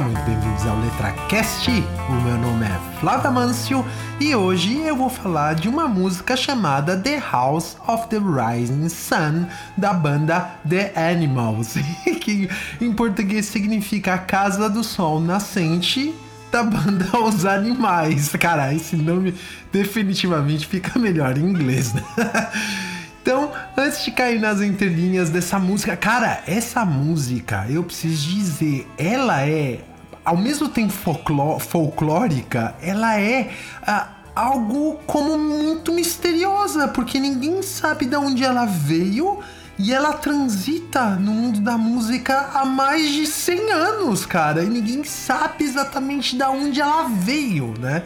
Muito bem-vindos ao Letra Cast. O meu nome é Flávio Amâncio e hoje eu vou falar de uma música chamada The House of the Rising Sun da banda The Animals, que em português significa a Casa do Sol Nascente da banda Os Animais. Cara, esse nome definitivamente fica melhor em inglês, né? Então, antes de cair nas entrelinhas dessa música, cara, essa música, eu preciso dizer, ela é, ao mesmo tempo folcló- folclórica, ela é ah, algo como muito misteriosa, porque ninguém sabe de onde ela veio e ela transita no mundo da música há mais de 100 anos, cara, e ninguém sabe exatamente de onde ela veio, né?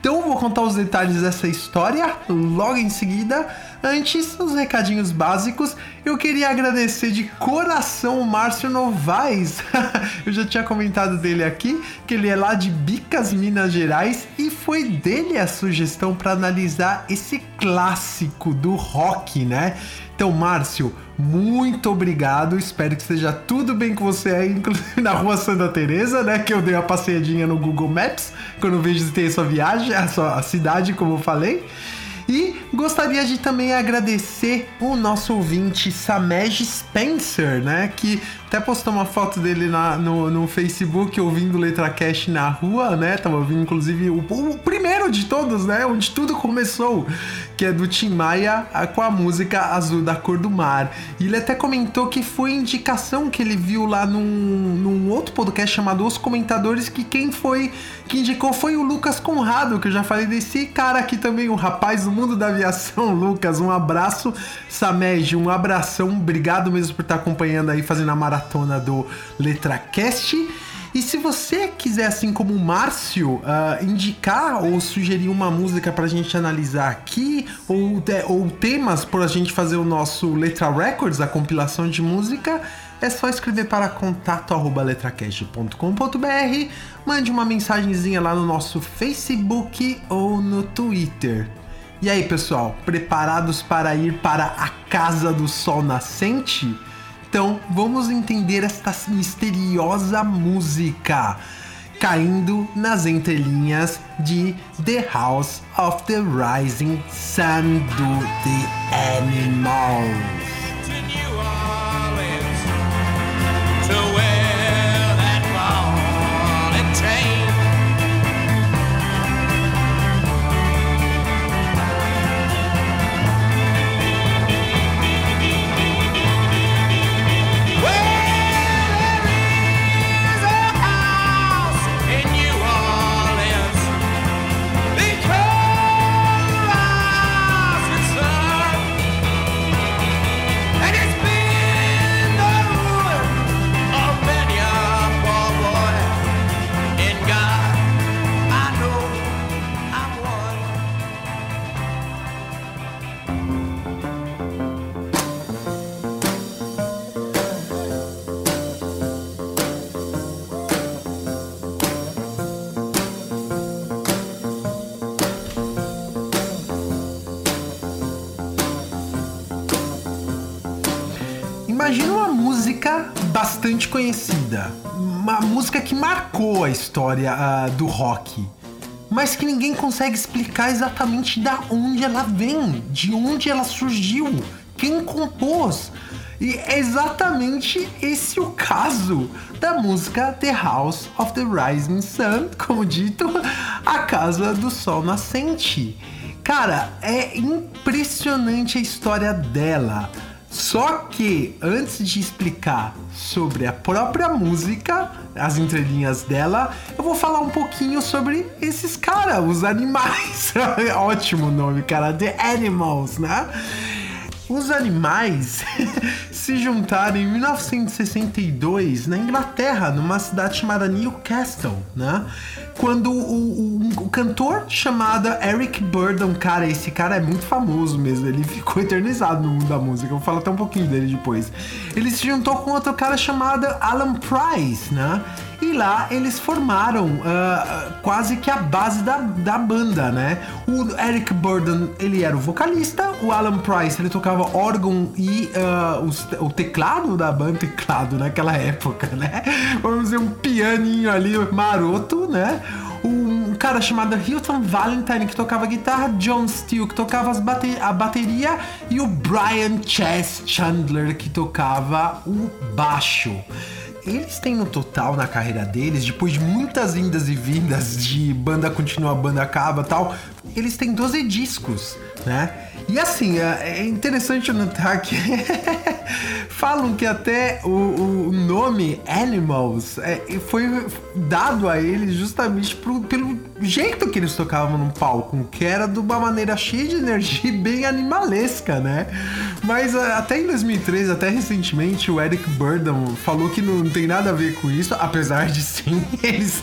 Então eu vou contar os detalhes dessa história logo em seguida. Antes, os recadinhos básicos. Eu queria agradecer de coração o Márcio Novaes. eu já tinha comentado dele aqui, que ele é lá de Bicas, Minas Gerais, e foi dele a sugestão para analisar esse clássico do rock, né? Então, Márcio, muito obrigado. Espero que esteja tudo bem com você aí, inclusive na rua Santa Teresa, né? Que eu dei uma passeadinha no Google Maps quando visitei a sua viagem, a sua cidade, como eu falei. E gostaria de também agradecer o nosso ouvinte Samej Spencer, né? Que até postou uma foto dele na- no, no Facebook ouvindo Letra Cash na rua, né? Tava ouvindo inclusive o, o primeiro de todos, né? Onde tudo começou, que é do Tim Maia com a música Azul da Cor do Mar. E ele até comentou que foi indicação que ele viu lá num, num outro podcast chamado Os Comentadores, que quem foi que indicou foi o Lucas Conrado, que eu já falei desse cara aqui também, o rapaz do mundo da aviação, Lucas. Um abraço, Samej, um abração, obrigado mesmo por estar acompanhando aí, fazendo a maratona do LetraCast. E se você quiser, assim como o Márcio, ah, indicar ou sugerir uma música pra gente analisar aqui, ou, ou temas pra gente fazer o nosso Letra Records, a compilação de música, é só escrever para contato@letracast.com.br, mande uma mensagenzinha lá no nosso Facebook ou no Twitter. E aí, pessoal, preparados para ir para a Casa do Sol Nascente? Então, vamos entender esta misteriosa música caindo nas entrelinhas de The House of the Rising Sun do The Animals. Bastante conhecida, uma música que marcou a história ah, do rock, mas que ninguém consegue explicar exatamente da onde ela vem, de onde ela surgiu, quem compôs. E é exatamente esse o caso da música The House of the Rising Sun, como dito, a Casa do Sol Nascente. Cara, é impressionante a história dela. Só que antes de explicar sobre a própria música, as entrelinhas dela, eu vou falar um pouquinho sobre esses caras, os animais. Ótimo nome, cara, The Animals, né? Os animais se juntaram em 1962 na Inglaterra, numa cidade chamada Newcastle, né? Quando o, o, o cantor chamado Eric Burdon, cara, esse cara é muito famoso mesmo, ele ficou eternizado no mundo da música, eu vou falar até um pouquinho dele depois. Ele se juntou com outro cara chamado Alan Price, né? E lá eles formaram uh, quase que a base da, da banda, né? O Eric Burden, ele era o vocalista, o Alan Price, ele tocava órgão e uh, os- o, teclado da banda, teclado naquela época, né? Vamos dizer, um pianinho ali maroto, né? Um cara chamado Hilton Valentine que tocava guitarra, John Steele que tocava bate- a bateria e o Brian Chess Chandler que tocava o baixo. Eles têm no total na carreira deles, depois de muitas indas e vindas de banda continua, banda acaba tal, eles têm 12 discos, né? E assim, é é interessante notar que falam que até o, o nome Animals é, foi dado a eles justamente pro- pelo jeito que eles tocavam no palco, que era de uma maneira cheia de energia e bem animalesca, né? Mas ah, até em 2003, até recentemente, o Eric Burdon falou que não tem nada a ver com isso, apesar de sim eles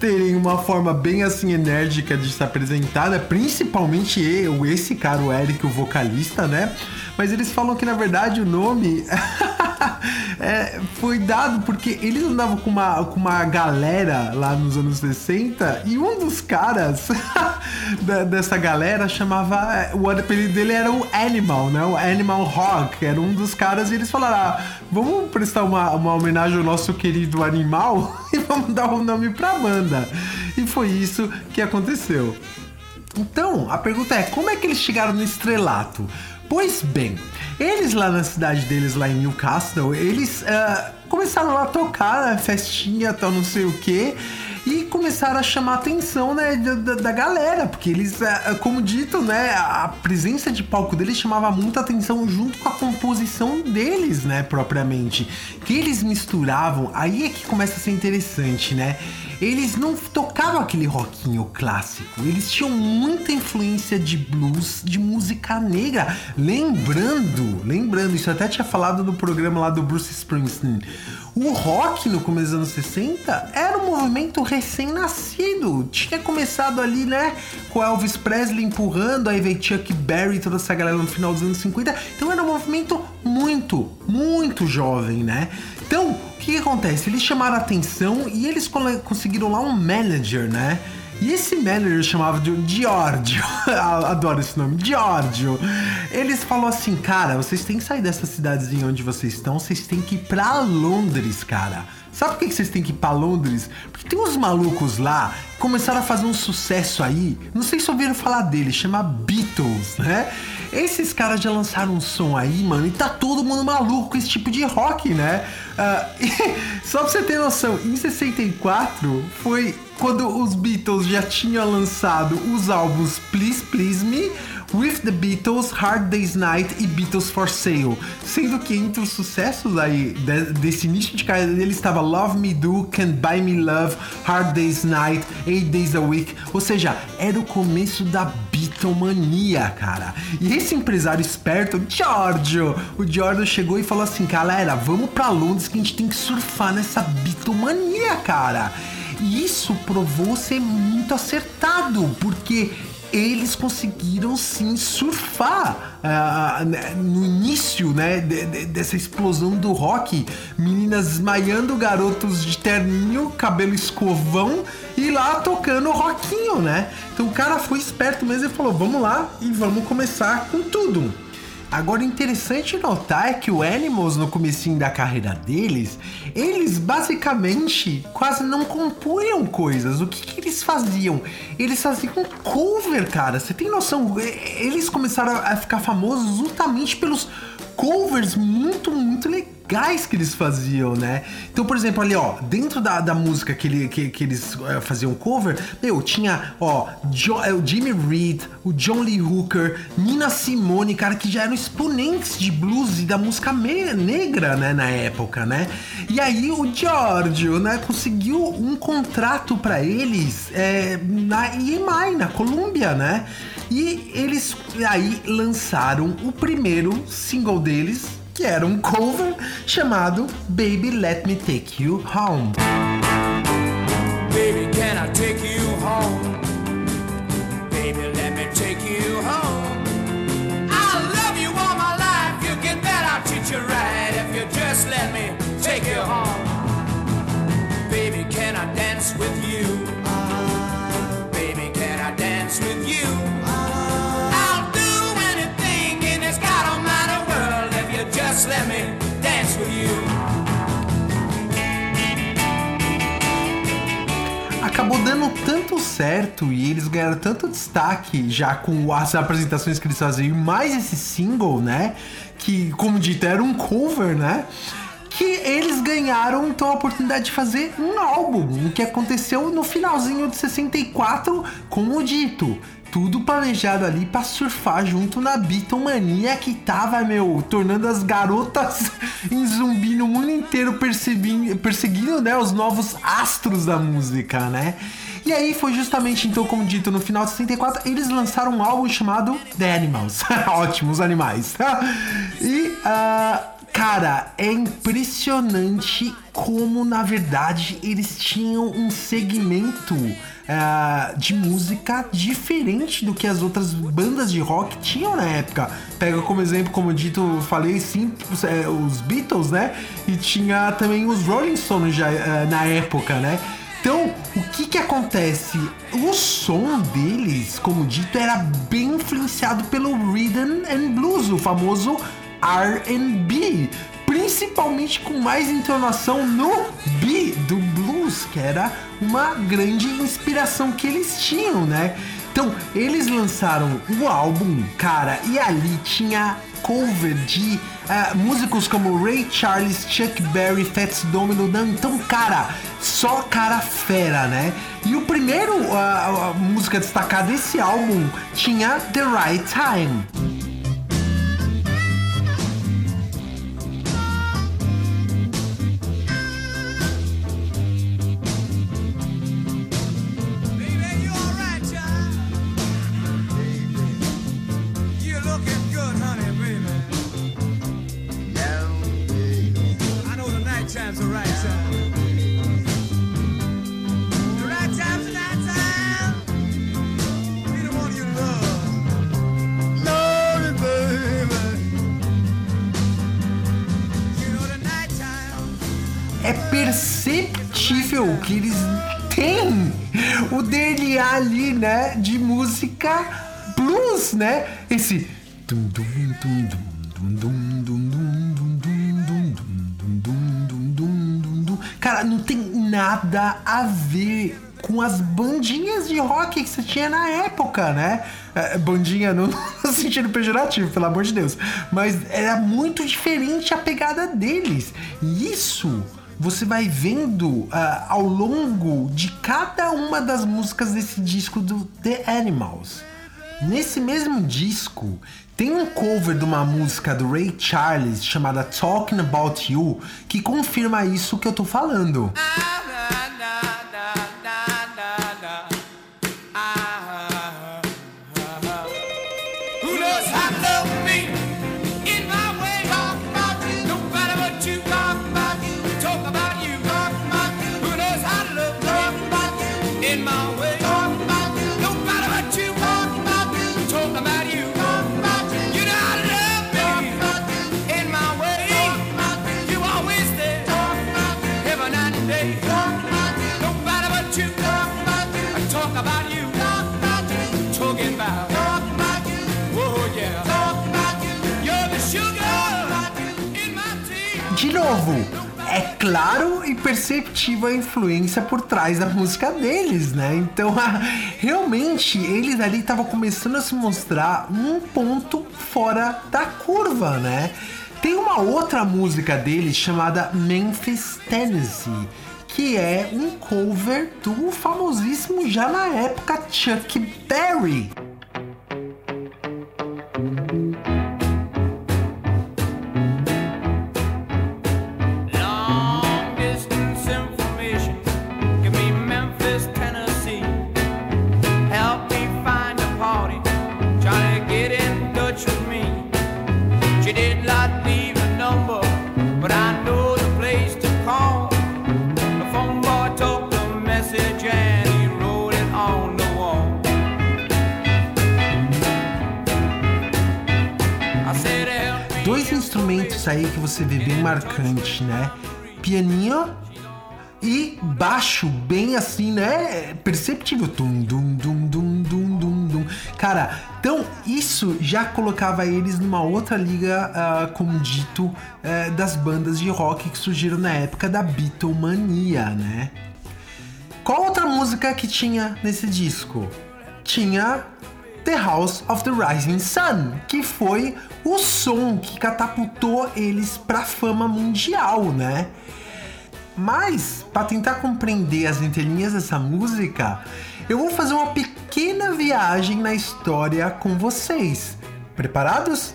terem uma forma bem assim enérgica de se apresentar, né? principalmente eu, esse cara, o Eric, o vocalista, né? Mas eles falam que na verdade o nome é, foi dado porque eles andavam com uma, com uma galera lá nos anos 60 e um dos caras da- dessa galera chamava. O apelido dele era o Animal, né? O Animal Rock. Era um dos caras e eles falaram: ah, vamos prestar uma, uma homenagem ao nosso querido animal e vamos dar o nome pra banda. E foi isso que aconteceu. Então, a pergunta é: como é que eles chegaram no estrelato? Pois bem, eles lá na cidade deles, lá em Newcastle, eles ah, começaram a tocar, né, festinha, tal, não sei o que, e começaram a chamar a atenção, né, da, da- galera, porque eles, ah, como dito, né, a presença de palco deles chamava muita atenção junto com a composição deles, né, propriamente, que eles misturavam, aí é que começa a ser interessante, né, eles não tocavam aquele rockinho clássico, eles tinham muita influência de blues, de música negra. Lembrando, lembrando, isso eu até tinha falado no programa lá do Bruce Springsteen. O rock no começo dos anos 60 era um movimento recém-nascido. Tinha começado ali, né, com Elvis Presley empurrando, aí veio Chuck Berry toda essa galera no final dos anos 50. Então era um movimento muito, muito jovem, né? Então, o que, que acontece? Eles chamaram a atenção e eles conseguiram lá um manager, né? E esse manager chamava de Giorgio, adoro esse nome, Giorgio. Eles falaram assim, cara, vocês têm que sair dessa cidadezinha onde vocês estão, vocês têm que ir pra Londres, cara. Sabe por que vocês têm que ir pra Londres? Porque tem uns malucos lá que começaram a fazer um sucesso aí. Não sei se ouviram falar deles, chama Beatles, né? Esses caras já lançaram um som aí, mano, e tá todo mundo maluco com esse tipo de rock, né? Ah, e só pra você ter noção, em 64 foi quando os Beatles já tinham lançado os álbuns Please Please Me, With the Beatles, Hard Day's Night e Beatles for Sale. Sendo que entre os sucessos aí de- desse início de carreira dele estava Love Me Do, Can't Buy Me Love, Hard Day's Night, Eight Days a Week. Ou seja, era o começo da Beatlemania, cara. E esse empresário esperto, Giorgio, o Giorgio chegou e falou assim, galera, vamos pra Londres que a gente tem que surfar nessa Beatlemania, cara. E isso provou ser muito acertado, porque eles conseguiram sim surfar ah, né, no início né, de- de- dessa explosão do rock. Meninas desmaiando, garotos de terninho, cabelo escovão e lá tocando rockinho, né? Então o cara foi esperto mesmo e falou: vamos lá e vamos começar com tudo. Agora, interessante notar é que o Animals, no comecinho da carreira deles, eles basicamente quase não compunham coisas. O que, que eles faziam? Eles faziam cover, cara. Você tem noção? Eles começaram a ficar famosos justamente pelos covers muito, muito legais legais que eles faziam, né? Então, por exemplo, ali, ó, dentro da, da música que, ele, que, que eles eh, faziam cover, meu, tinha, ó, Jo- eh, o Jimmy Reed, o John Lee Hooker, Nina Simone, cara, que já eram exponentes de blues e da música negra, né, na época, né? E aí o Giorgio, né, conseguiu um contrato pra eles é, na EMI, na Colômbia, né? E eles aí lançaram o primeiro single deles, que era um cover chamado Baby Let Me Take You Home. Baby, can I take you home? Baby, let me take you home. I love you all my life. You get that, I'll treat you right. If you just let me take you home. Baby, can I dance with you? Baby, can I dance with you? Just let me dance with you. acabou dando tanto certo e eles ganharam tanto destaque já com as apresentações que eles faziam, e mais esse single, né? Que, como dito, era um cover, né? Que eles ganharam então a oportunidade de fazer um álbum, o que aconteceu no finalzinho de 64, como dito. Tudo planejado ali pra surfar junto na Beatlemania que tava, meu, tornando as garotas em zumbi no mundo inteiro perseguindo, perseguindo, né, os novos astros da música, né? E aí foi justamente, então, como dito, no final de 64, eles lançaram um álbum chamado The Animals. Ótimos animais. e, ah, cara, é impressionante como, na verdade, eles tinham um segmento ah, de música diferente do que as outras bandas de rock tinham na época. Pega como exemplo, como dito, eu falei sim, os, eh, os Beatles, né? E tinha também os Rolling Stones já eh, na época, né? Então, o que que acontece? O som deles, como dito, era bem influenciado pelo rhythm and blues, o famoso R&B, principalmente com mais entonação no B do blues, que era uma grande inspiração que eles tinham, né? Então, eles lançaram o álbum, cara, e ali tinha cover de ah, músicos como Ray Charles, Chuck Berry, Fats Domino. Então, cara, só cara fera, né? E o primeiro ah, a música destacada desse álbum tinha The Right Time. Perceptível que eles têm o DNA ali, né, de música blues, né? Esse. Cara, não tem nada a ver com as bandinhas de rock que você tinha na época, né? É, bandinha no sentido pejorativo, pelo amor de Deus. Mas era muito diferente a pegada deles. E isso você vai vendo ah, ao longo de cada uma das músicas desse disco do The Animals. Nesse mesmo disco, tem um cover de uma música do Ray Charles chamada Talking About You que confirma isso que eu tô falando. Who De novo, é claro e perceptível a influência por trás da música deles, né? Então, realmente, eles ali estavam começando a se mostrar um ponto fora da curva, né? Tem uma outra música dele chamada Memphis, Tennessee, que é um cover do famosíssimo já na época Chuck Berry. Aí que você vê bem marcante, né? Pianinho e baixo, bem assim, né? Perceptível. Tum, dum, dum, dum, dum, dum, dum. Cara, então isso já colocava eles numa outra liga, ah, como dito, eh, das bandas de rock que surgiram na época da Beatlemania, né? Qual outra música que tinha nesse disco? Tinha The House of the Rising Sun, que foi o som que catapultou eles pra fama mundial, né? Mas, para tentar compreender as entrelinhas dessa música, eu vou fazer uma pequena viagem na história com vocês. Preparados?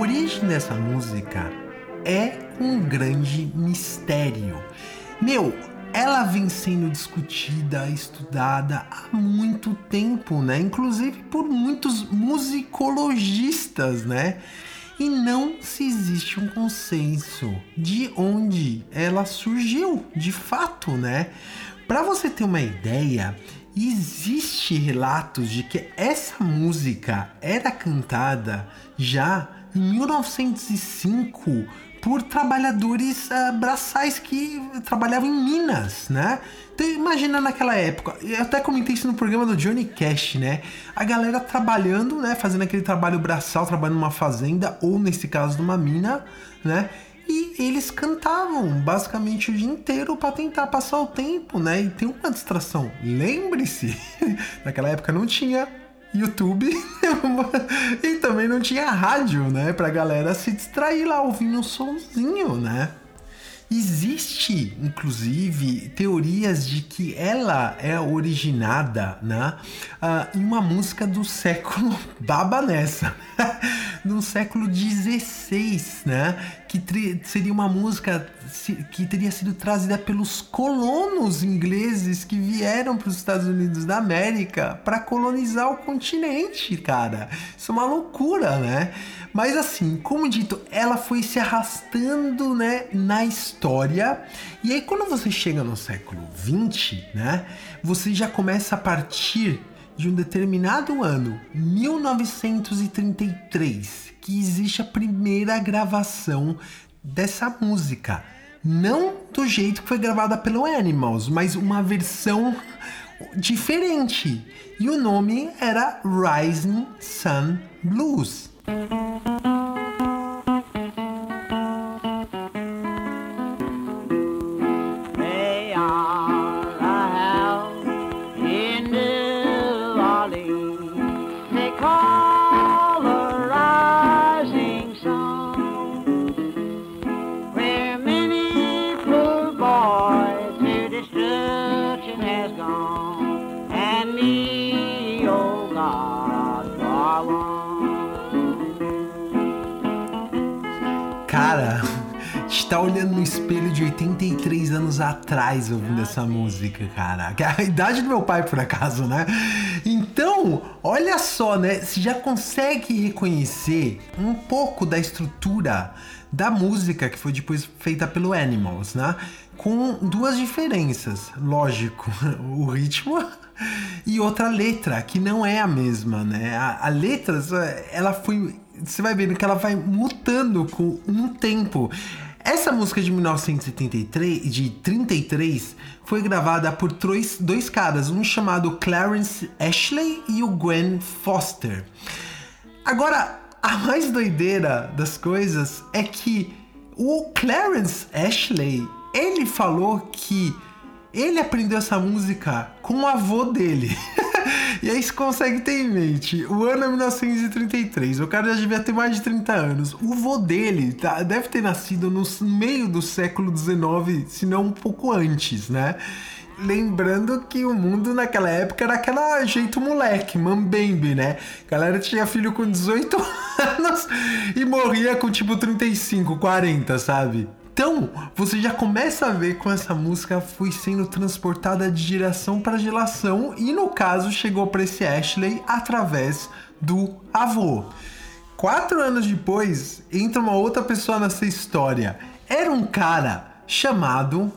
Origem dessa música é um grande mistério. Meu, ela vem sendo discutida, estudada há muito tempo, né? Inclusive por muitos musicologistas, né? E não se existe um consenso de onde ela surgiu, de fato, né? Para você ter uma ideia, existe relatos de que essa música era cantada já em 1905 por trabalhadores ah, braçais que trabalhavam em Minas, né? Então imagina naquela época, eu até comentei isso no programa do Johnny Cash, né? A galera trabalhando, né? Fazendo aquele trabalho braçal, trabalhando numa fazenda ou nesse caso numa mina, né? E eles cantavam basicamente o dia inteiro para tentar passar o tempo, né? E tem uma distração. Lembre-se, naquela época não tinha YouTube também não tinha rádio, né? Pra galera se distrair lá ouvindo um sonzinho, né? Existe, inclusive, teorias de que ela é originada né, ah, em uma música do século Baba nessa, no século XVI, né? Que seria uma música que teria sido trazida pelos colonos ingleses que vieram para os Estados Unidos da América para colonizar o continente, cara. Isso é uma loucura, né? Mas assim, como dito, ela foi se arrastando, né, na história. E aí quando você chega no século 20, né, você já começa a partir de um determinado ano, 1933, que existe a primeira gravação dessa música. Não do jeito que foi gravada pelo Animals, mas uma versão diferente. E o nome era Rising Sun Blues. Tá olhando no espelho de 83 anos atrás ouvindo essa música, cara. Que é a idade do meu pai, por acaso, né? Então, olha só, né? Você já consegue reconhecer um pouco da estrutura da música que foi depois feita pelo Animals, né? Com duas diferenças. Lógico, o ritmo e outra letra, que não é a mesma, né? A, a letra, ela foi. Você vai vendo que ela vai mutando com um tempo. Essa música de 1973, de 33, foi gravada por dois, dois caras, um chamado Clarence Ashley e o Gwen Foster. Agora, a mais doideira das coisas é que o Clarence Ashley, ele falou que ele aprendeu essa música com o avô dele. e aí você consegue ter em mente, o ano é 1933, o cara já devia ter mais de 30 anos. O vô dele tá, deve ter nascido no meio do século 19, se não um pouco antes, né? Lembrando que o mundo naquela época era aquela jeito moleque, mambembe, né? A galera tinha filho com 18 anos e morria com tipo 35, 40, sabe? Então, você já começa a ver como essa música foi sendo transportada de geração para geração e no caso chegou para esse Ashley através do avô. Quatro anos depois, entra uma outra pessoa nessa história. Era um cara chamado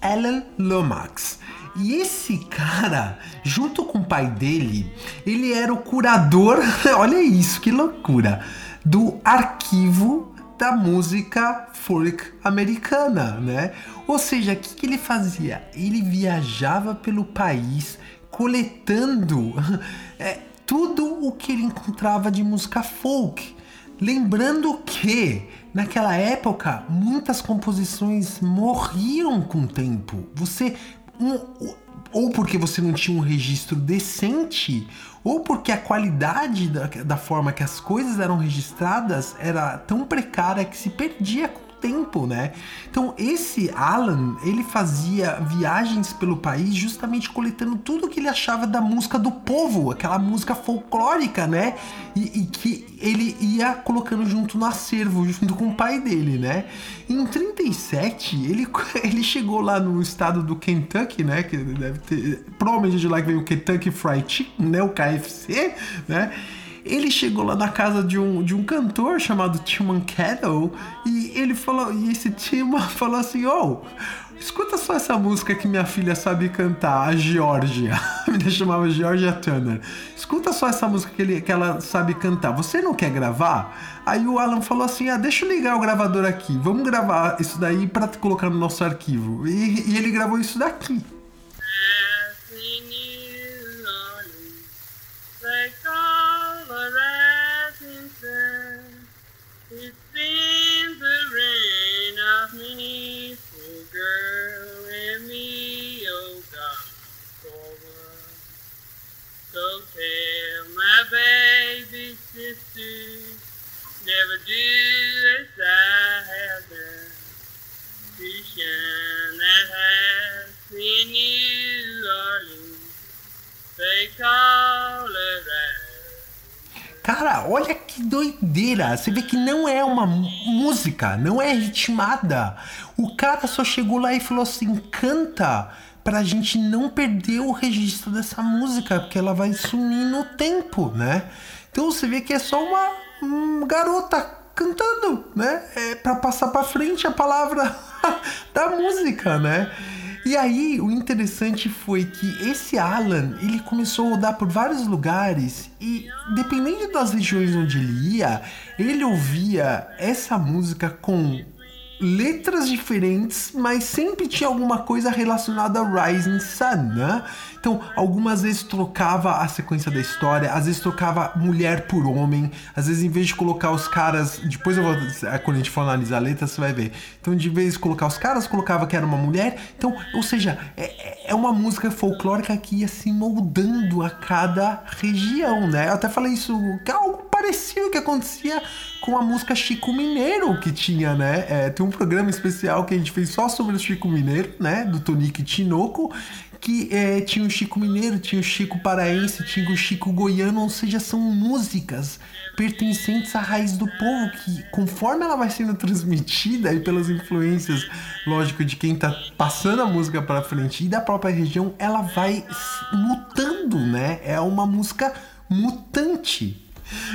Alan Lomax. E esse cara, junto com o pai dele, ele era o curador, olha isso, que loucura, do arquivo da música folk americana, né? Ou seja, o que, que ele fazia? Ele viajava pelo país coletando é, tudo o que ele encontrava de música folk. Lembrando que naquela época muitas composições morriam com o tempo. Você um, ou porque você não tinha um registro decente, ou porque a qualidade da, da forma que as coisas eram registradas era tão precária que se perdia com tempo, né? Então esse Alan, ele fazia viagens pelo país justamente coletando tudo que ele achava da música do povo, aquela música folclórica, né? E, e que ele ia colocando junto no acervo, junto com o pai dele, né? Em 37, ele, ele chegou lá no estado do Kentucky, né? Que deve ter. Provavelmente de lá que veio o Kentucky Fried Chicken, né? O KFC, né? Ele chegou lá na casa de um, de um cantor chamado Tillman Kettle e ele falou, e esse Tillman falou assim, oh, escuta só essa música que minha filha sabe cantar, a Georgia. A chamava Georgia Turner. Escuta só essa música que, ele, que ela sabe cantar. Você não quer gravar? Aí o Alan falou assim: ah, deixa eu ligar o gravador aqui. Vamos gravar isso daí para colocar no nosso arquivo. E, e ele gravou isso daqui. Você vê que não é uma música, não é ritmada. O cara só chegou lá e falou assim: canta pra gente não perder o registro dessa música, porque ela vai sumir no tempo, né? Então você vê que é só uma um, garota cantando, né? É para passar para frente a palavra da música, né? E aí, o interessante foi que esse Alan, ele começou a rodar por vários lugares e, dependendo das regiões onde ele ia, ele ouvia essa música com letras diferentes, mas sempre tinha alguma coisa relacionada ao Rising Sun, né? Então, algumas vezes trocava a sequência da história, às vezes trocava mulher por homem, às vezes em vez de colocar os caras, depois eu vou, é, quando a gente for analisar a letra, você vai ver. Então, de vez de colocar os caras, colocava que era uma mulher. Então, ou seja, é, é uma música folclórica que ia se moldando a cada região, né? Eu até falei isso, que é algo parecido que acontecia com a música Chico Mineiro que tinha, né? É, tem um programa especial que a gente fez só sobre o Chico Mineiro, né? Do Tonique Tinoco, que é, tinha o Chico Mineiro, tinha o Chico Paraense, tinha o Chico Goiano, ou seja, são músicas pertencentes à raiz do povo, que conforme ela vai sendo transmitida e pelas influências, lógico, de quem tá passando a música para frente e da própria região, ela vai mutando, né? É uma música mutante.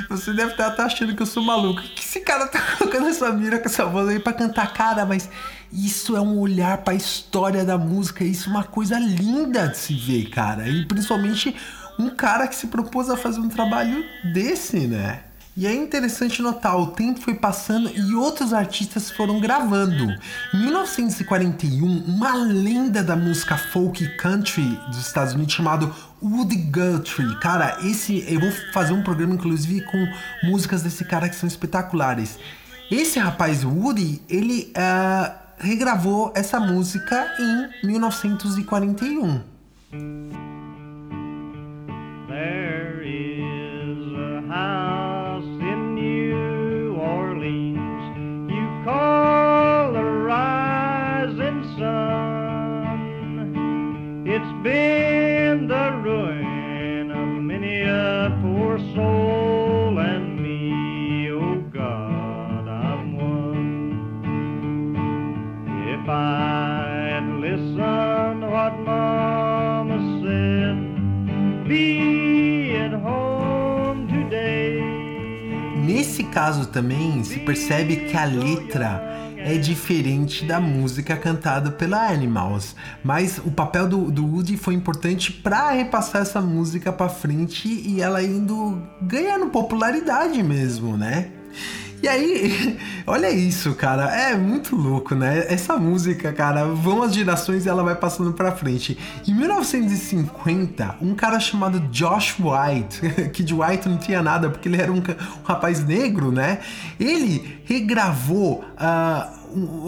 Você deve estar achando que eu sou maluco. Que esse cara tá colocando essa mira com essa voz aí pra cantar, cara, mas isso é um olhar para a história da música, isso é uma coisa linda de se ver, cara. E principalmente um cara que se propôs a fazer um trabalho desse, né? E é interessante notar, o tempo foi passando e outros artistas foram gravando. Em 1941, uma lenda da música folk country dos Estados Unidos chamado Woody Guthrie. Cara, esse eu vou fazer um programa inclusive com músicas desse cara que são espetaculares. Esse rapaz Woody, ele ah, regravou essa música em 1941. There is a house It's been the ruin of many a poor soul and me, oh God, I'm one. If I'd listened what Mama said, be at home today. Nesse caso também se percebe que a letra é diferente da música cantada pela Animals, mas o papel do, do Woody foi importante para repassar essa música para frente e ela indo ganhando popularidade mesmo, né? E aí, olha isso, cara, é muito louco, né? Essa música, cara, vão as gerações e ela vai passando pra frente. Em 1950, um cara chamado Josh White, que de White não tinha nada porque ele era um, um rapaz negro, né? Ele regravou. um-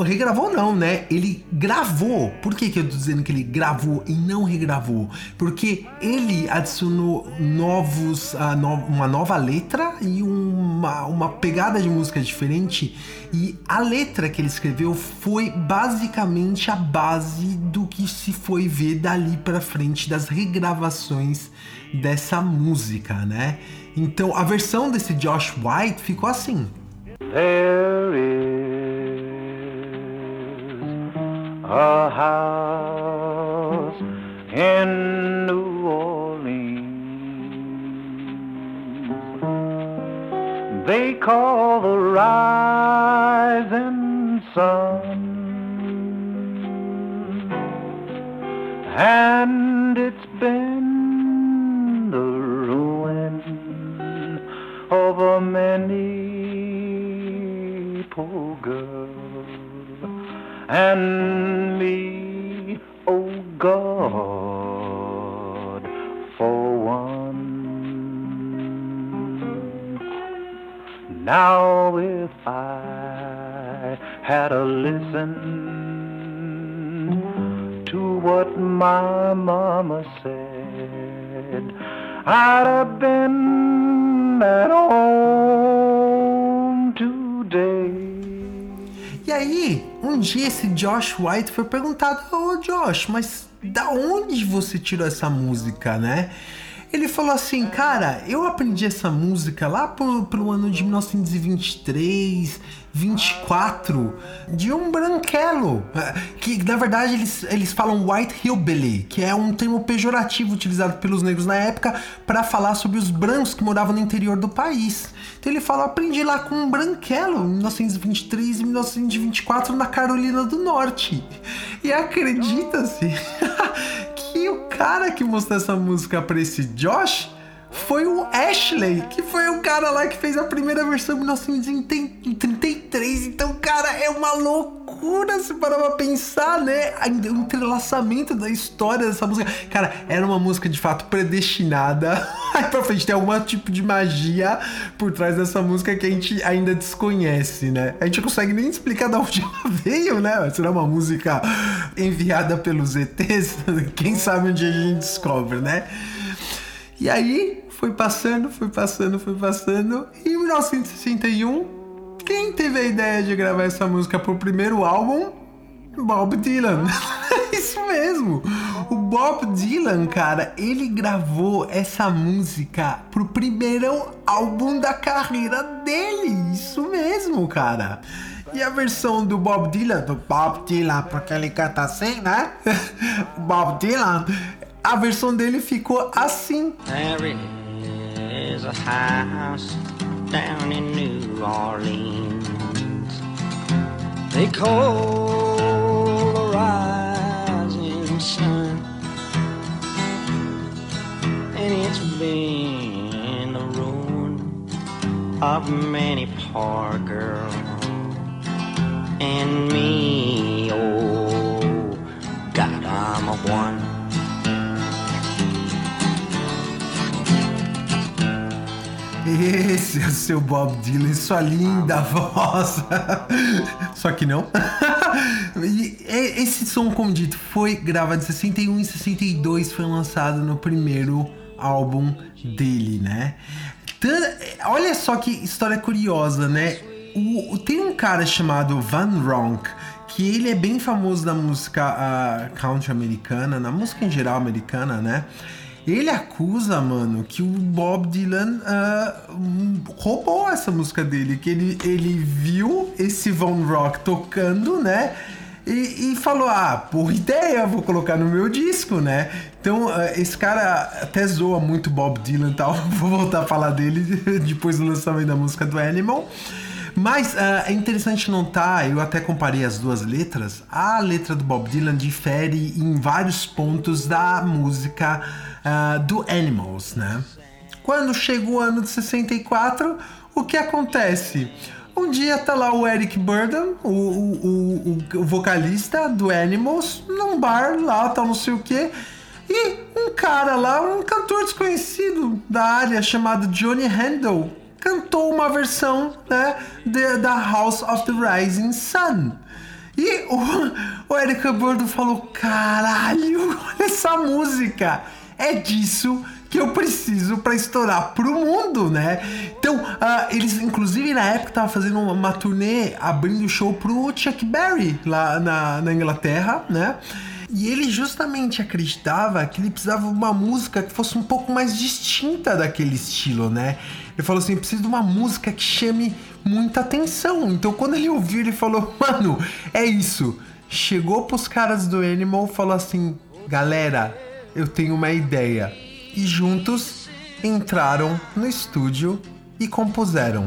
regravou não, né? Ele gravou. Por que, que eu tô dizendo que ele gravou e não regravou? Porque ele adicionou novos, no- uma nova letra e uma, uma pegada de música diferente. E a letra que ele escreveu foi basicamente a base do que se foi ver dali pra frente das regravações dessa música, né? Então a versão desse Josh White ficou assim. There is a house in New Orleans. They call the rising sun. And it's been the ruin of a many poor girl and me, oh God, for one. Now if I had a listen to what my mama said, I'd have been at home today. E aí, um dia esse Josh White foi perguntado: Ô Josh, mas da onde você tirou essa música, né? Ele falou assim, cara, eu aprendi essa música lá pro, pro ano de 1923, 24, de um branquelo. eh, Que na verdade eles, eles falam white hillbilly, que é um termo pejorativo utilizado pelos negros na época para falar sobre os brancos que moravam no interior do país. Então ele fala, aprendi lá com um branquelo em 1923 e 1924 na Carolina do Norte. E acredita-se cara que mostrou essa música pra esse Josh foi o Ashley, que foi o cara lá que fez a primeira versão em 1933. Então, cara, é uma loucura se parar pra pensar, né? O entrelaçamento da história dessa música. Cara, era uma música de fato predestinada. Aí pra frente tem algum tipo de magia por trás dessa música que a gente ainda desconhece, né? A gente não consegue nem explicar de onde ela veio, né? Será uma música enviada pelos ETs? Quem sabe um dia a gente descobre, né? E aí, foi passando, foi passando, foi passando. E em 1961, quem teve a ideia de gravar essa música pro primeiro álbum? Bob Dylan. Isso mesmo. O Bob Dylan, cara, ele gravou essa música pro primeiro álbum da carreira dele. Isso mesmo, cara. E a versão do Bob Dylan, do Bob Dylan, porque ele canta assim, né? Bob Dylan, a versão dele ficou assim. There is a house down in New Orleans. They call the rising sun, and it's been the ruin of many poor girls and me. Oh, God, I'm a one. Esse é o seu Bob Dylan, sua linda voz. Só que não. E- esse som, como dito, foi gravado em 61 e 62 foi lançado no primeiro álbum dele, né? Olha só que história curiosa, né? O- tem um cara chamado Van Ronk que ele é bem famoso na música ah, country americana, na música em geral americana, né? Ele acusa, mano, que o Bob Dylan hum, roubou essa música dele, que ele, ele viu esse Von Rock tocando, né? E, e falou, ah, por ideia, vou colocar no meu disco, né? Então, ah, esse cara até zoa muito Bob Dylan e tal, vou voltar a falar dele depois do lançamento da música do Animal. Mas ah, é interessante notar, eu até comparei as duas letras. A letra do Bob Dylan difere em vários pontos da música ah, do Animals, né? Quando chega o ano de 64, o que acontece? Um dia tá lá o Eric Burden, o, o, o, o- vocalista do Animals, num bar lá, tal, não sei o que. E um cara lá, um cantor desconhecido da área chamado Johnny Handel, cantou uma versão né, de- da House of the Rising Sun. E o, o Eric Burden falou: caralho, olha essa música! É disso que eu preciso para estourar pro mundo, né? Então, ah, eles, inclusive, na época, estavam fazendo uma, uma turnê abrindo show pro Chuck Berry lá na, na Inglaterra, né? E ele justamente acreditava que ele precisava de uma música que fosse um pouco mais distinta daquele estilo, né? Ele falou assim: preciso de uma música que chame muita atenção. Então, quando ele ouviu, ele falou: mano, é isso. Chegou pros caras do Animal falou assim: galera, eu tenho uma ideia. E juntos entraram no estúdio e compuseram.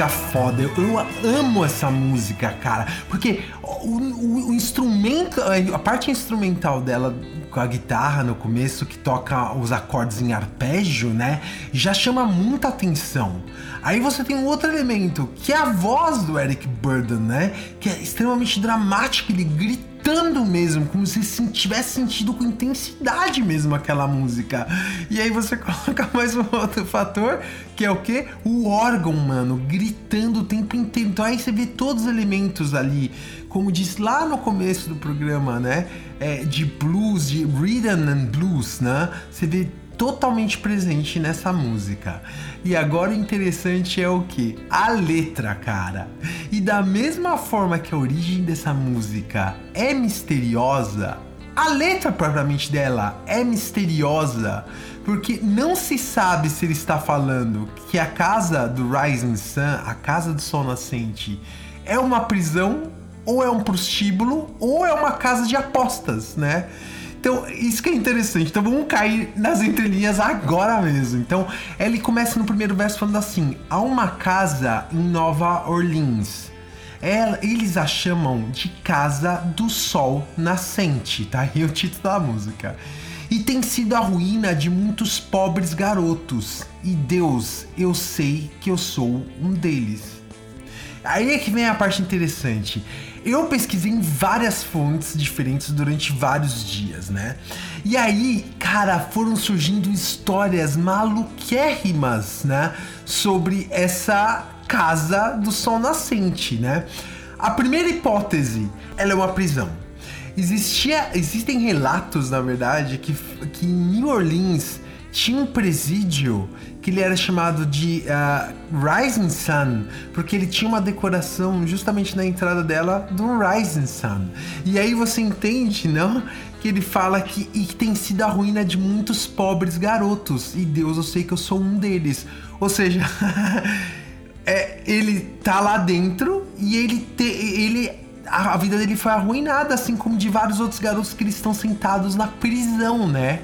Música foda. Eu, eu amo essa música, cara. Porque o, o- o instrumento, a parte instrumental dela com a guitarra no começo, que toca os acordes em arpejo, né? Já chama muita atenção. Aí você tem um outro elemento, que é a voz do Eric Burden, né? Que é extremamente dramática, ele gritando mesmo, como se se tivesse sentido com intensidade mesmo aquela música. E aí você coloca mais um outro fator, que é o que? O órgão, mano, gritando o tempo inteiro. Então aí você vê todos os elementos ali, como disse lá no começo do programa, né? É, de blues, de rhythm and blues, né? Você vê totalmente presente nessa música. E agora o interessante é o que? A letra, cara. E da mesma forma que a origem dessa música é misteriosa, A letra propriamente dela é misteriosa porque não se sabe se ele está falando que a casa do Rising Sun, a casa do sol nascente, é uma prisão ou é um prostíbulo ou é uma casa de apostas, né? Então, isso que é interessante. Então, vamos cair nas entrelinhas agora mesmo. Então, ele começa no primeiro verso falando assim: há uma casa em Nova Orleans. Ela- eles a chamam de Casa do Sol Nascente, tá aí o título da música. E tem sido a ruína de muitos pobres garotos. E Deus, eu sei que eu sou um deles. Aí é que vem a parte interessante. Eu pesquisei em várias fontes diferentes durante vários dias, né? E aí, cara, foram surgindo histórias maluquérrimas, né? Sobre essa casa do sol nascente, né? A primeira hipótese, ela é uma prisão. Existia, existem relatos, na verdade, que, que em New Orleans tinha um presídio que ele era chamado de ah, Rising Sun, porque ele tinha uma decoração justamente na entrada dela do Rising Sun. E aí você entende, não? Que ele fala que, que tem sido a ruína de muitos pobres garotos. E Deus, eu sei que eu sou um deles. Ou seja, é, ele tá lá dentro e ele, te, ele a, a vida dele foi arruinada, assim como de vários outros garotos que eles estão sentados na prisão, né?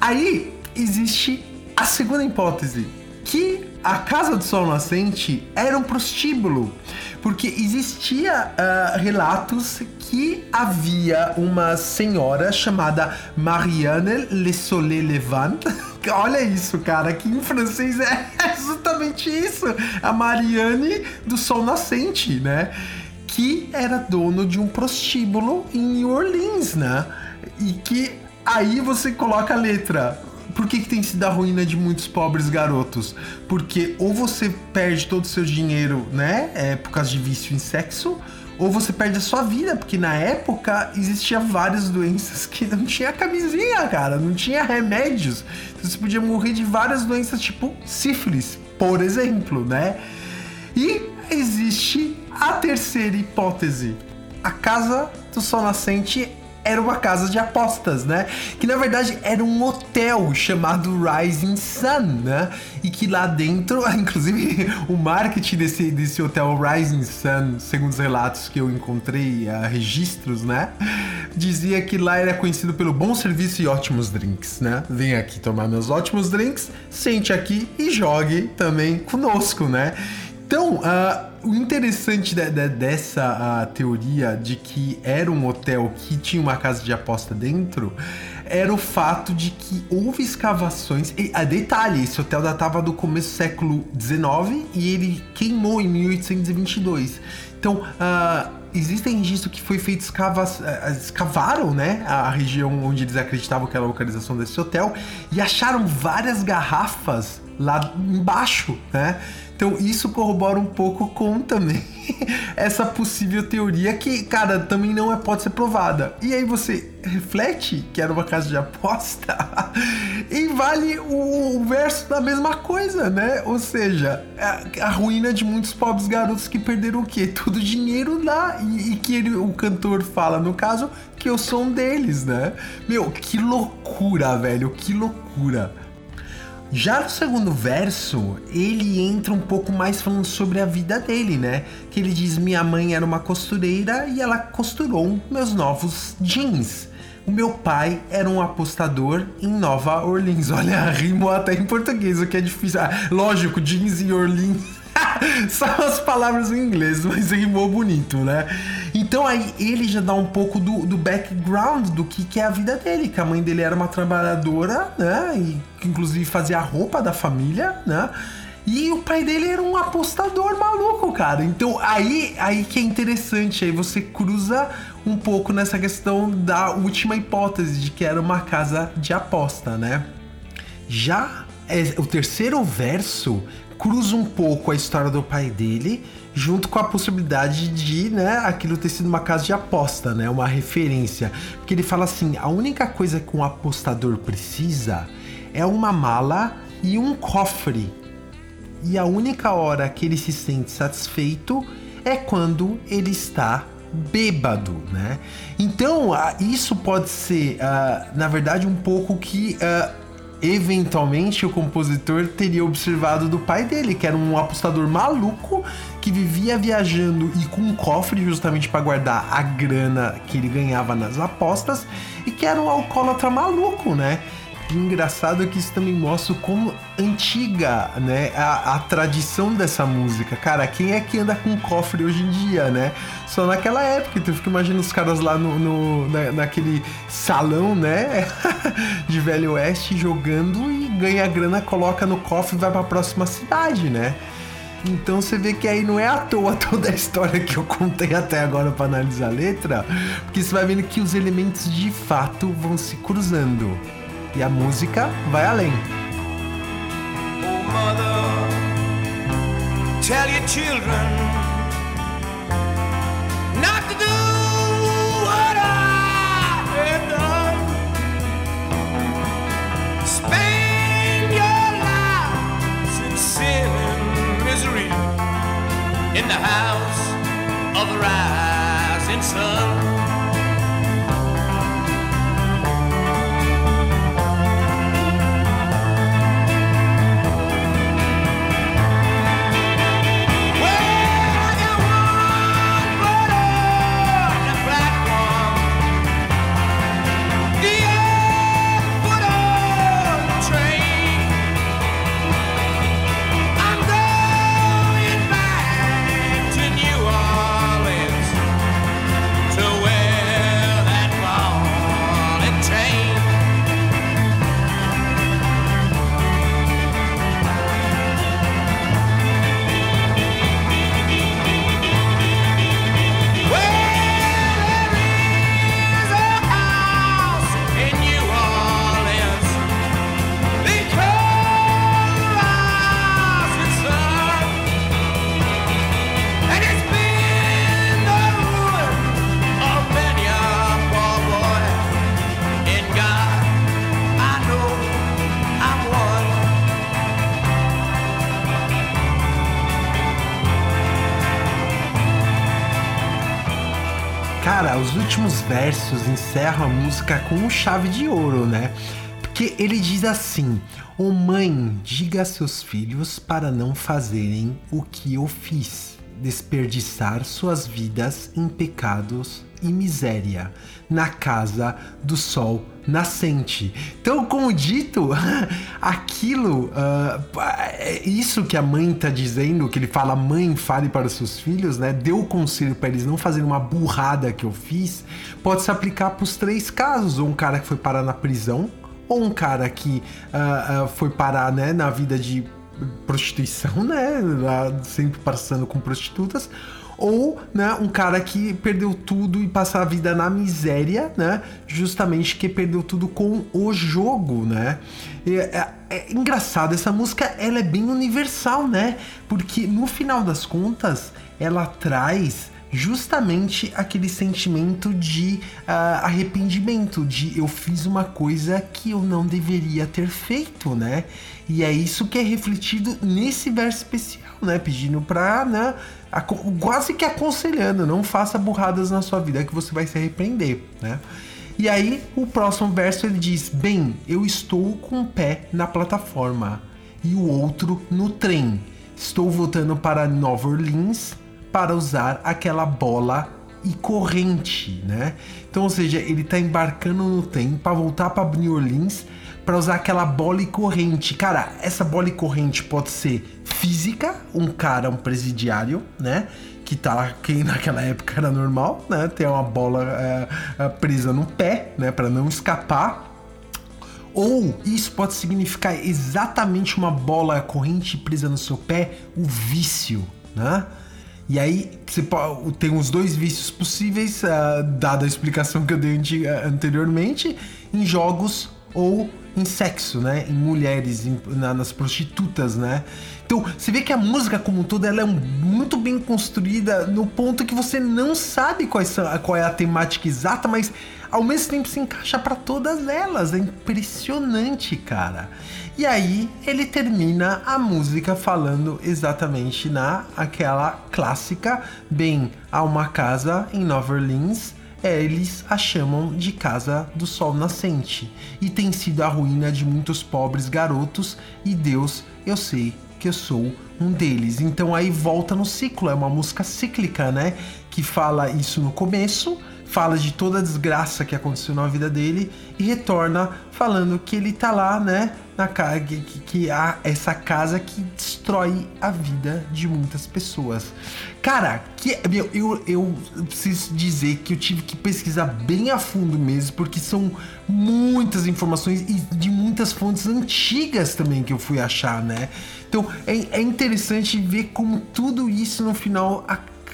Aí existe a segunda hipótese, que a Casa do Sol Nascente era um prostíbulo, porque existia ah, relatos que havia uma senhora chamada Marianne Le Soleil Levant. Olha isso, cara, que em francês é exatamente isso, a Marianne do Sol Nascente, né? Que era dono de um prostíbulo em New Orleans, né? E que aí você coloca a letra. Por que, que tem sido a ruína de muitos pobres garotos? Porque ou você perde todo o seu dinheiro, né? É, por causa de vício em sexo, ou você perde a sua vida, porque na época existia várias doenças que não tinha camisinha, cara, não tinha remédios. Então você podia morrer de várias doenças, tipo sífilis, por exemplo, né? E existe a terceira hipótese. A casa do Sol Nascente era uma casa de apostas, né? Que na verdade era um hotel chamado Rising Sun, né? E que lá dentro, inclusive o marketing desse, desse hotel Rising Sun, segundo os relatos que eu encontrei, uh, registros, né? Dizia que lá era conhecido pelo bom serviço e ótimos drinks, né? Vem aqui tomar meus ótimos drinks, sente aqui e jogue também conosco, né? Então, ah, o interessante de- de- dessa ah, teoria de que era um hotel que tinha uma casa de aposta dentro era o fato de que houve escavações. E, ah, detalhe, esse hotel datava do começo do século XIX e ele queimou em 1822. Então, ah, existem registros que foi feito escava, ah, escavaram, né, a região onde eles acreditavam que era a localização desse hotel e acharam várias garrafas lá embaixo, né? Então isso corrobora um pouco com também essa possível teoria que, cara, também não é, pode ser provada. E aí você reflete que era uma casa de aposta e vale o, o verso da mesma coisa, né? Ou seja, a, a ruína de muitos pobres garotos que perderam o quê? Todo o dinheiro lá e, e que ele, o cantor fala, no caso, que eu sou um deles, né? Meu, que loucura, velho, que loucura. Já no segundo verso, ele entra um pouco mais falando sobre a vida dele, né? Que ele diz: Minha mãe era uma costureira e ela costurou meus novos jeans. O meu pai era um apostador em Nova Orleans. Olha, rimou até em português, o que é difícil. Ah, lógico, jeans e Orleans. São as palavras em inglês, mas rimou bonito, né? Então aí ele já dá um pouco do, do background do que, que é a vida dele, que a mãe dele era uma trabalhadora, né? E que inclusive fazia a roupa da família, né? E o pai dele era um apostador maluco, cara. Então aí, aí que é interessante, aí você cruza um pouco nessa questão da última hipótese de que era uma casa de aposta, né? Já é, o terceiro verso cruza um pouco a história do pai dele, junto com a possibilidade de, né, aquilo ter sido uma casa de aposta, né, uma referência. Porque ele fala assim: a única coisa que um apostador precisa é uma mala e um cofre. E a única hora que ele se sente satisfeito é quando ele está bêbado, né? Então, ah, isso pode ser, ah, na verdade, um pouco que ah, eventualmente o compositor teria observado do pai dele, que era um apostador maluco que vivia viajando e com um cofre justamente para guardar a grana que ele ganhava nas apostas e que era um alcoólatra maluco, né? Engraçado é que isso também mostra como antiga, né, a, a tradição dessa música. Cara, quem é que anda com cofre hoje em dia, né? Só naquela época, então eu fico imaginando os caras lá no, no- na- naquele salão, né, de Velho Oeste jogando e ganha grana, coloca no cofre e vai pra próxima cidade, né? Então você vê que aí não é à toa toda a história que eu contei até agora para analisar a letra, porque você vai vendo que os elementos de fato vão se cruzando e a música vai além. Oh, mother, tell your children not to do what I have done. Spend your in sin and misery in the house of the rising sun. Versos encerram a música com chave de ouro, né? Porque ele diz assim: Ô mãe, diga a seus filhos para não fazerem o que eu fiz, desperdiçar suas vidas em pecados e miséria na casa do sol nascente. Então, como dito, aquilo, é isso que a mãe tá dizendo, que ele fala, mãe, fale para os seus filhos, né? Deu o conselho para eles não fazerem uma burrada que eu fiz, pode se aplicar para os três casos: ou um cara que foi parar na prisão, ou um cara que ah, ah, foi parar, né, na vida de prostituição, né? Sempre passando com prostitutas. Ou, né, um cara que perdeu tudo e passa a vida na miséria, né? Justamente que perdeu tudo com o jogo, né? E É, é engraçado, essa música ela é bem universal, né? Porque no final das contas, ela traz justamente aquele sentimento de ah, arrependimento, de eu fiz uma coisa que eu não deveria ter feito, né? E é isso que é refletido nesse verso especial, né? Pedindo pra, né? Quase que aconselhando, não faça burradas na sua vida que você vai se arrepender, né? E aí, o próximo verso ele diz: Bem, eu estou com o pé na plataforma e o outro no trem. Estou voltando para Nova Orleans para usar aquela bola e corrente, né? Então, ou seja, ele tá embarcando no trem para voltar para New Orleans para usar aquela bola e corrente. Cara, essa bola e corrente pode ser física, um cara, um presidiário, né? Que tá, que naquela época era normal, né? Ter uma bola é, presa no pé, né? Para não escapar. Ou isso pode significar exatamente uma bola corrente presa no seu pé, o vício, né? E aí você tem os dois vícios possíveis, ah, dada a explicação que eu dei anteriormente, em jogos ou em sexo, né? Em mulheres, em- na- nas prostitutas, né? Então, você vê que a música como um todo ela é um- muito bem construída no ponto que você não sabe qual é a temática exata, mas ao mesmo tempo se encaixa para todas elas. É impressionante, cara. E aí ele termina a música falando exatamente na aquela clássica, bem, há uma casa em Nova Orleans é, eles a chamam de Casa do Sol Nascente e tem sido a ruína de muitos pobres garotos e Deus, eu sei que eu sou um deles. Então aí volta no ciclo, é uma música cíclica, né? Que fala isso no começo, fala de toda a desgraça que aconteceu na vida dele e retorna falando que ele tá lá, né? Na casa que, que há essa casa que destrói a vida de muitas pessoas. Cara, que meu, eu, eu preciso dizer que eu tive que pesquisar bem a fundo mesmo, porque são muitas informações e de muitas fontes antigas também que eu fui achar, né? Então é, é interessante ver como tudo isso no final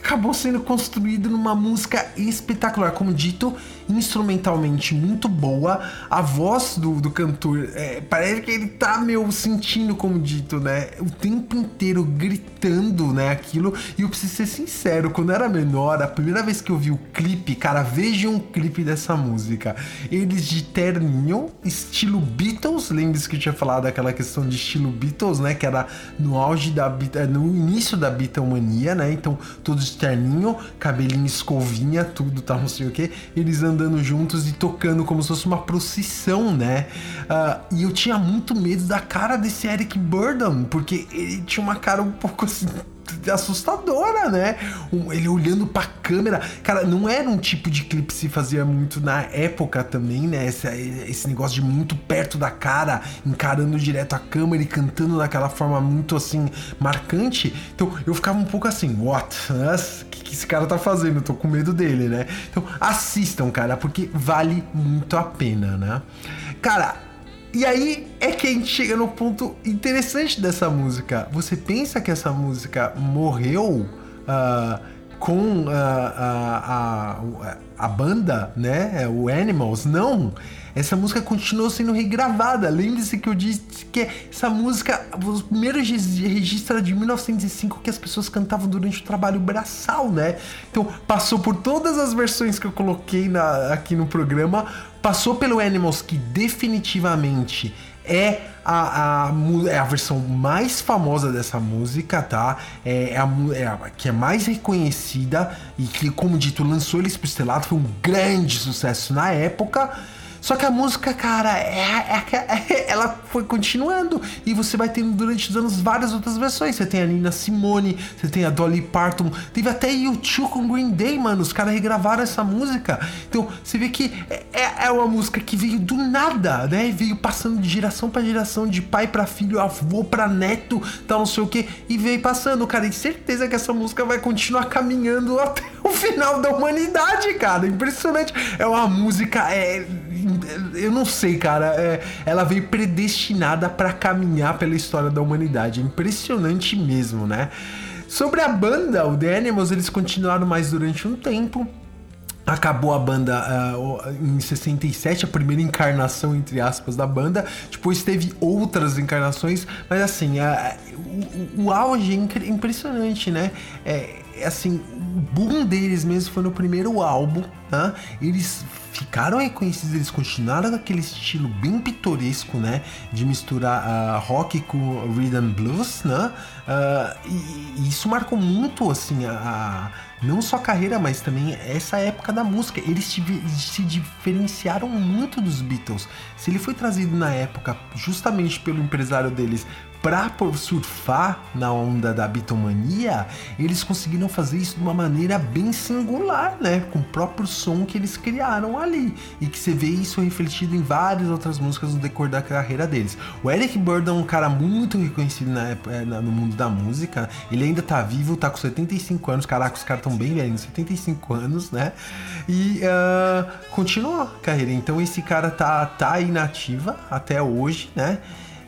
acabou sendo construído numa música espetacular, como dito, instrumentalmente muito boa. A voz do, do cantor, é, parece que ele tá, meu, sentindo, como dito, né? O tempo inteiro gritando, né? Aquilo. E eu preciso ser sincero, quando eu era menor, a primeira vez que eu vi o clipe, cara, vejam um clipe dessa música. Eles de terninho, estilo Beatles, lembre-se que eu tinha falado daquela questão de estilo Beatles, né? Que era no auge da no início da Beatlemania, né? Então, todos de terninho, cabelinho escovinha, tudo, tá, não sei o que. Eles andando juntos e tocando como se fosse uma procissão, né? Uh, e eu tinha muito medo da cara desse Eric Burdon, porque ele tinha uma cara um pouco assim assustadora, né? Ele olhando pra câmera. Cara, não era um tipo de clipe que se fazia muito na época também, né? Esse, esse negócio de muito perto da cara, encarando direto a câmera e cantando daquela forma muito assim marcante. Então eu ficava um pouco assim, what? O que, que esse cara tá fazendo? Eu tô com medo dele, né? Então assistam, cara, porque vale muito a pena, né? Cara, e aí é que a gente chega no ponto interessante dessa música. Você pensa que essa música morreu uh, com uh, a, a, a, banda, né? O Animals? Não! Essa música continuou sendo regravada. Lembre-se que eu disse que essa música, os primeiros registros de 1905 que as pessoas cantavam durante o trabalho braçal, né? Então passou por todas as versões que eu coloquei na, aqui no programa, passou pelo Animals, que definitivamente é a, a, é a versão mais famosa dessa música, tá? É, é, a, é a que é mais reconhecida e que, como dito, lançou eles pro estrelato, foi um grande sucesso na época. Só que a música, cara, é, é, é, ela foi continuando e você vai tendo durante os anos várias outras versões. Você tem a Nina Simone, você tem a Dolly Parton, teve até U2 com Green Day, mano. Os caras regravaram essa música. Então você vê que é, é, é uma música que veio do nada, né? Veio passando de geração para geração, de pai para filho, avô para neto, tal, não sei o que, e veio passando, cara. E certeza que essa música vai continuar caminhando até o final da humanidade, cara. Impressionante. É uma música. É, eu não sei, cara. É, ela veio predestinada para caminhar pela história da humanidade. É impressionante mesmo, né? Sobre a banda, o The Animals, eles continuaram mais durante um tempo. Acabou a banda uh, em 67, a primeira encarnação, entre aspas, da banda. Depois teve outras encarnações, mas assim, uh, o, o, auge é impressionante, né? É, assim, o boom deles mesmo foi no primeiro álbum, né? Eles ficaram reconhecidos, eles continuaram naquele estilo bem pitoresco, né? De misturar uh, rock com rhythm blues, né? Uh, e, e, isso marcou muito, assim, a, a, não só a carreira, mas também essa época da música. Eles se, se diferenciaram muito dos Beatles. Se ele foi trazido na época justamente pelo empresário deles para surfar na onda da bitomania, eles conseguiram fazer isso de uma maneira bem singular, né? Com o próprio som que eles criaram ali. E que você vê isso refletido em várias outras músicas no decor da carreira deles. O Eric Burdon é um cara muito reconhecido na, é, na, no mundo da música. Ele ainda tá vivo, tá com 75 anos. Caraca, os caras tão bem velhos, 75 anos, né? E uh, continuou a carreira. Então esse cara tá, tá inativa até hoje, né?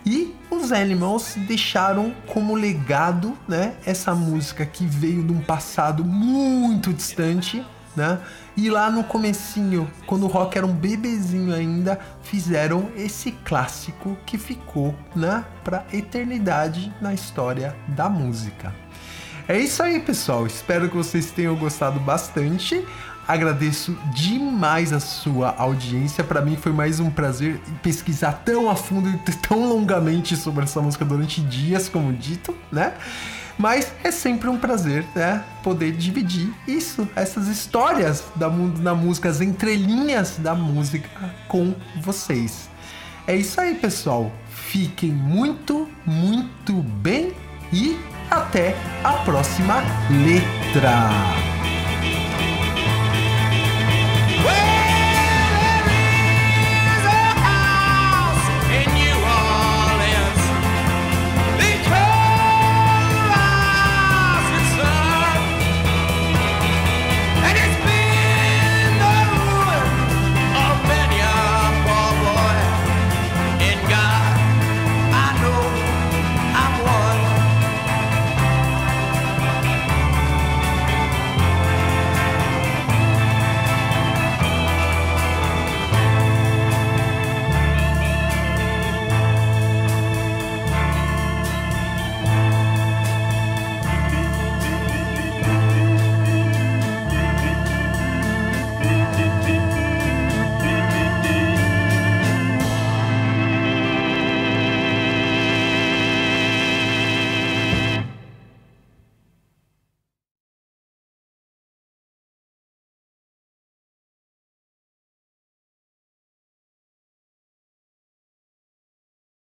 E os Animals deixaram como legado, né, essa música que veio de um passado muito distante, né? E lá no comecinho, quando o rock era um bebezinho ainda, fizeram esse clássico que ficou, né, para eternidade na história da música. É isso aí, pessoal. Espero que vocês tenham gostado bastante. Agradeço demais a sua audiência. Para mim foi mais um prazer pesquisar tão a fundo e tão longamente sobre essa música durante dias, como dito, né? Mas é sempre um prazer, né? Poder dividir isso, essas histórias da, mu- da música, as entrelinhas da música com vocês. É isso aí, pessoal. Fiquem muito, muito bem e até a próxima letra.